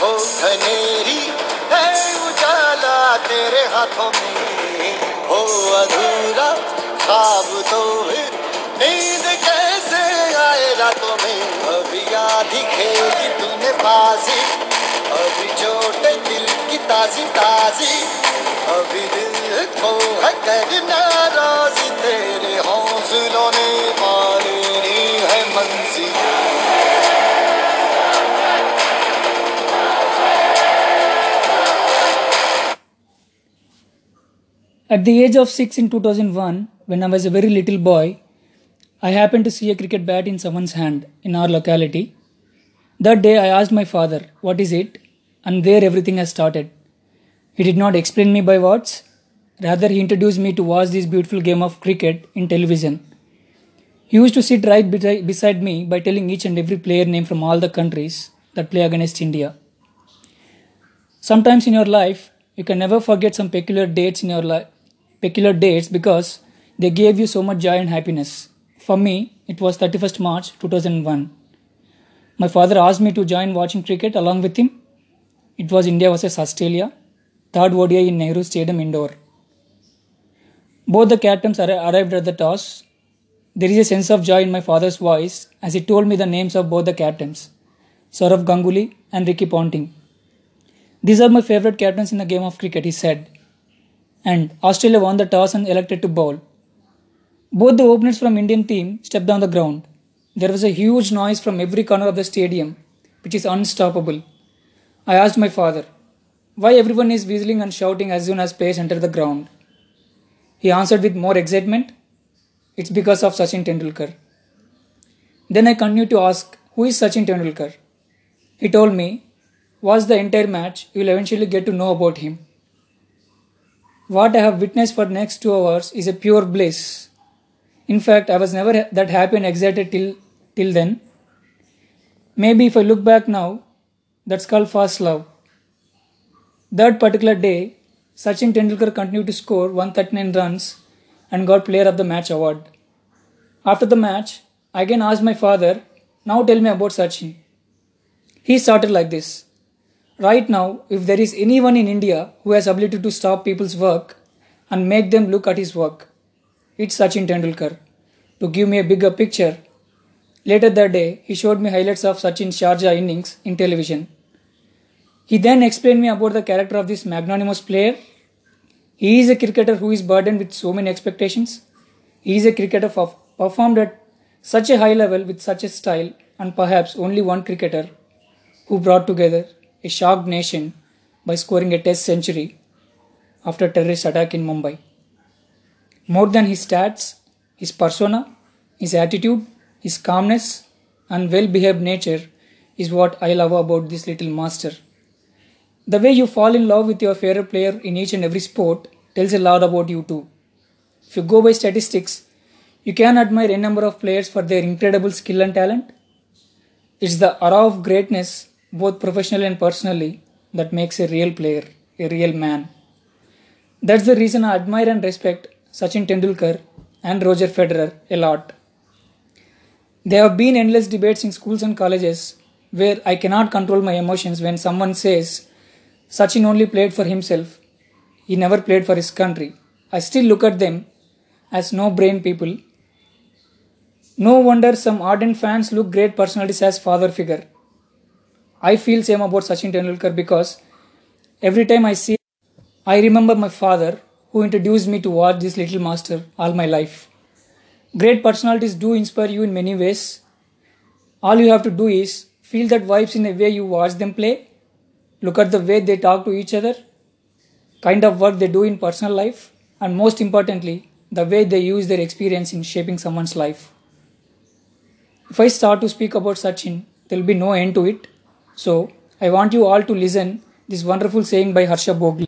हो घनेरी है उजाला तेरे हाथों में। हो अधूरा, खाब तो नींद कैसे आए रातों में। अभी आधी खेली तूने बाजी अभी चोटे दिल की ताजी ताजी अभी दिल को है करना At the age of 6 in 2001, when I was a very little boy, I happened to see a cricket bat in someone's hand in our locality. That day, I asked my father, What is it? and there everything has started. He did not explain me by words, rather, he introduced me to watch this beautiful game of cricket in television. He used to sit right beside me by telling each and every player name from all the countries that play against India. Sometimes in your life, you can never forget some peculiar dates in your life, peculiar dates because they gave you so much joy and happiness. For me, it was 31st March 2001. My father asked me to join watching cricket along with him. It was India versus Australia, third ODI in Nehru Stadium Indore. Both the captains arri- arrived at the toss. There is a sense of joy in my father's voice as he told me the names of both the captains, Sourav Ganguly and Ricky Ponting. These are my favorite captains in the game of cricket, he said. And Australia won the toss and elected to bowl. Both the openers from Indian team stepped on the ground. There was a huge noise from every corner of the stadium, which is unstoppable. I asked my father, why everyone is whistling and shouting as soon as players enter the ground. He answered with more excitement, it's because of Sachin Tendulkar. Then I continued to ask, who is Sachin Tendulkar? He told me, watch the entire match, you will eventually get to know about him. What I have witnessed for next two hours is a pure bliss. In fact, I was never that happy and excited till, till then. Maybe if I look back now, that's called fast love. That particular day, Sachin Tendulkar continued to score 139 runs and got Player of the Match award. After the match, I again asked my father, Now tell me about Sachin. He started like this. Right now, if there is anyone in India who has ability to stop people's work and make them look at his work, it's Sachin Tendulkar. To give me a bigger picture, later that day he showed me highlights of Sachin's Sharjah innings in television. He then explained me about the character of this magnanimous player. He is a cricketer who is burdened with so many expectations. He is a cricketer who performed at such a high level with such a style, and perhaps only one cricketer who brought together a shocked nation by scoring a test century after terrorist attack in Mumbai. More than his stats, his persona, his attitude, his calmness, and well behaved nature is what I love about this little master. The way you fall in love with your favorite player in each and every sport tells a lot about you too. If you go by statistics, you can admire a number of players for their incredible skill and talent. It's the aura of greatness, both professionally and personally, that makes a real player, a real man. That's the reason I admire and respect Sachin Tendulkar and Roger Federer a lot. There have been endless debates in schools and colleges where I cannot control my emotions when someone says Sachin only played for himself, he never played for his country. I still look at them as no brain people. No wonder some ardent fans look great personalities as father figure. I feel same about Sachin Tendulkar because every time I see I remember my father who introduced me to watch this little master all my life. Great personalities do inspire you in many ways. All you have to do is feel that vibes in the way you watch them play, look at the way they talk to each other, kind of work they do in personal life, and most importantly, the way they use their experience in shaping someone's life. If I start to speak about Sachin, there will be no end to it. So, I want you all to listen this wonderful saying by Harsha Bhogle.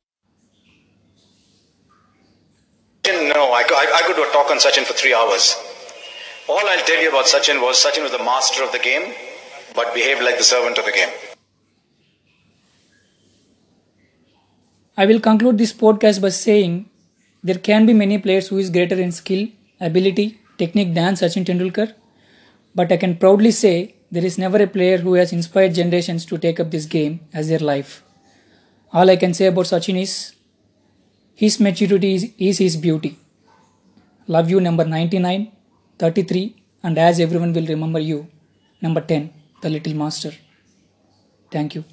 No, I could, I could do a talk on Sachin for three hours. All I'll tell you about Sachin was Sachin was the master of the game, but behaved like the servant of the game. I will conclude this podcast by saying there can be many players who is greater in skill, ability, technique than Sachin Tendulkar, but I can proudly say there is never a player who has inspired generations to take up this game as their life. All I can say about Sachin is his maturity is, is his beauty. Love you, number 99, 33, and as everyone will remember you, number 10, the little master. Thank you.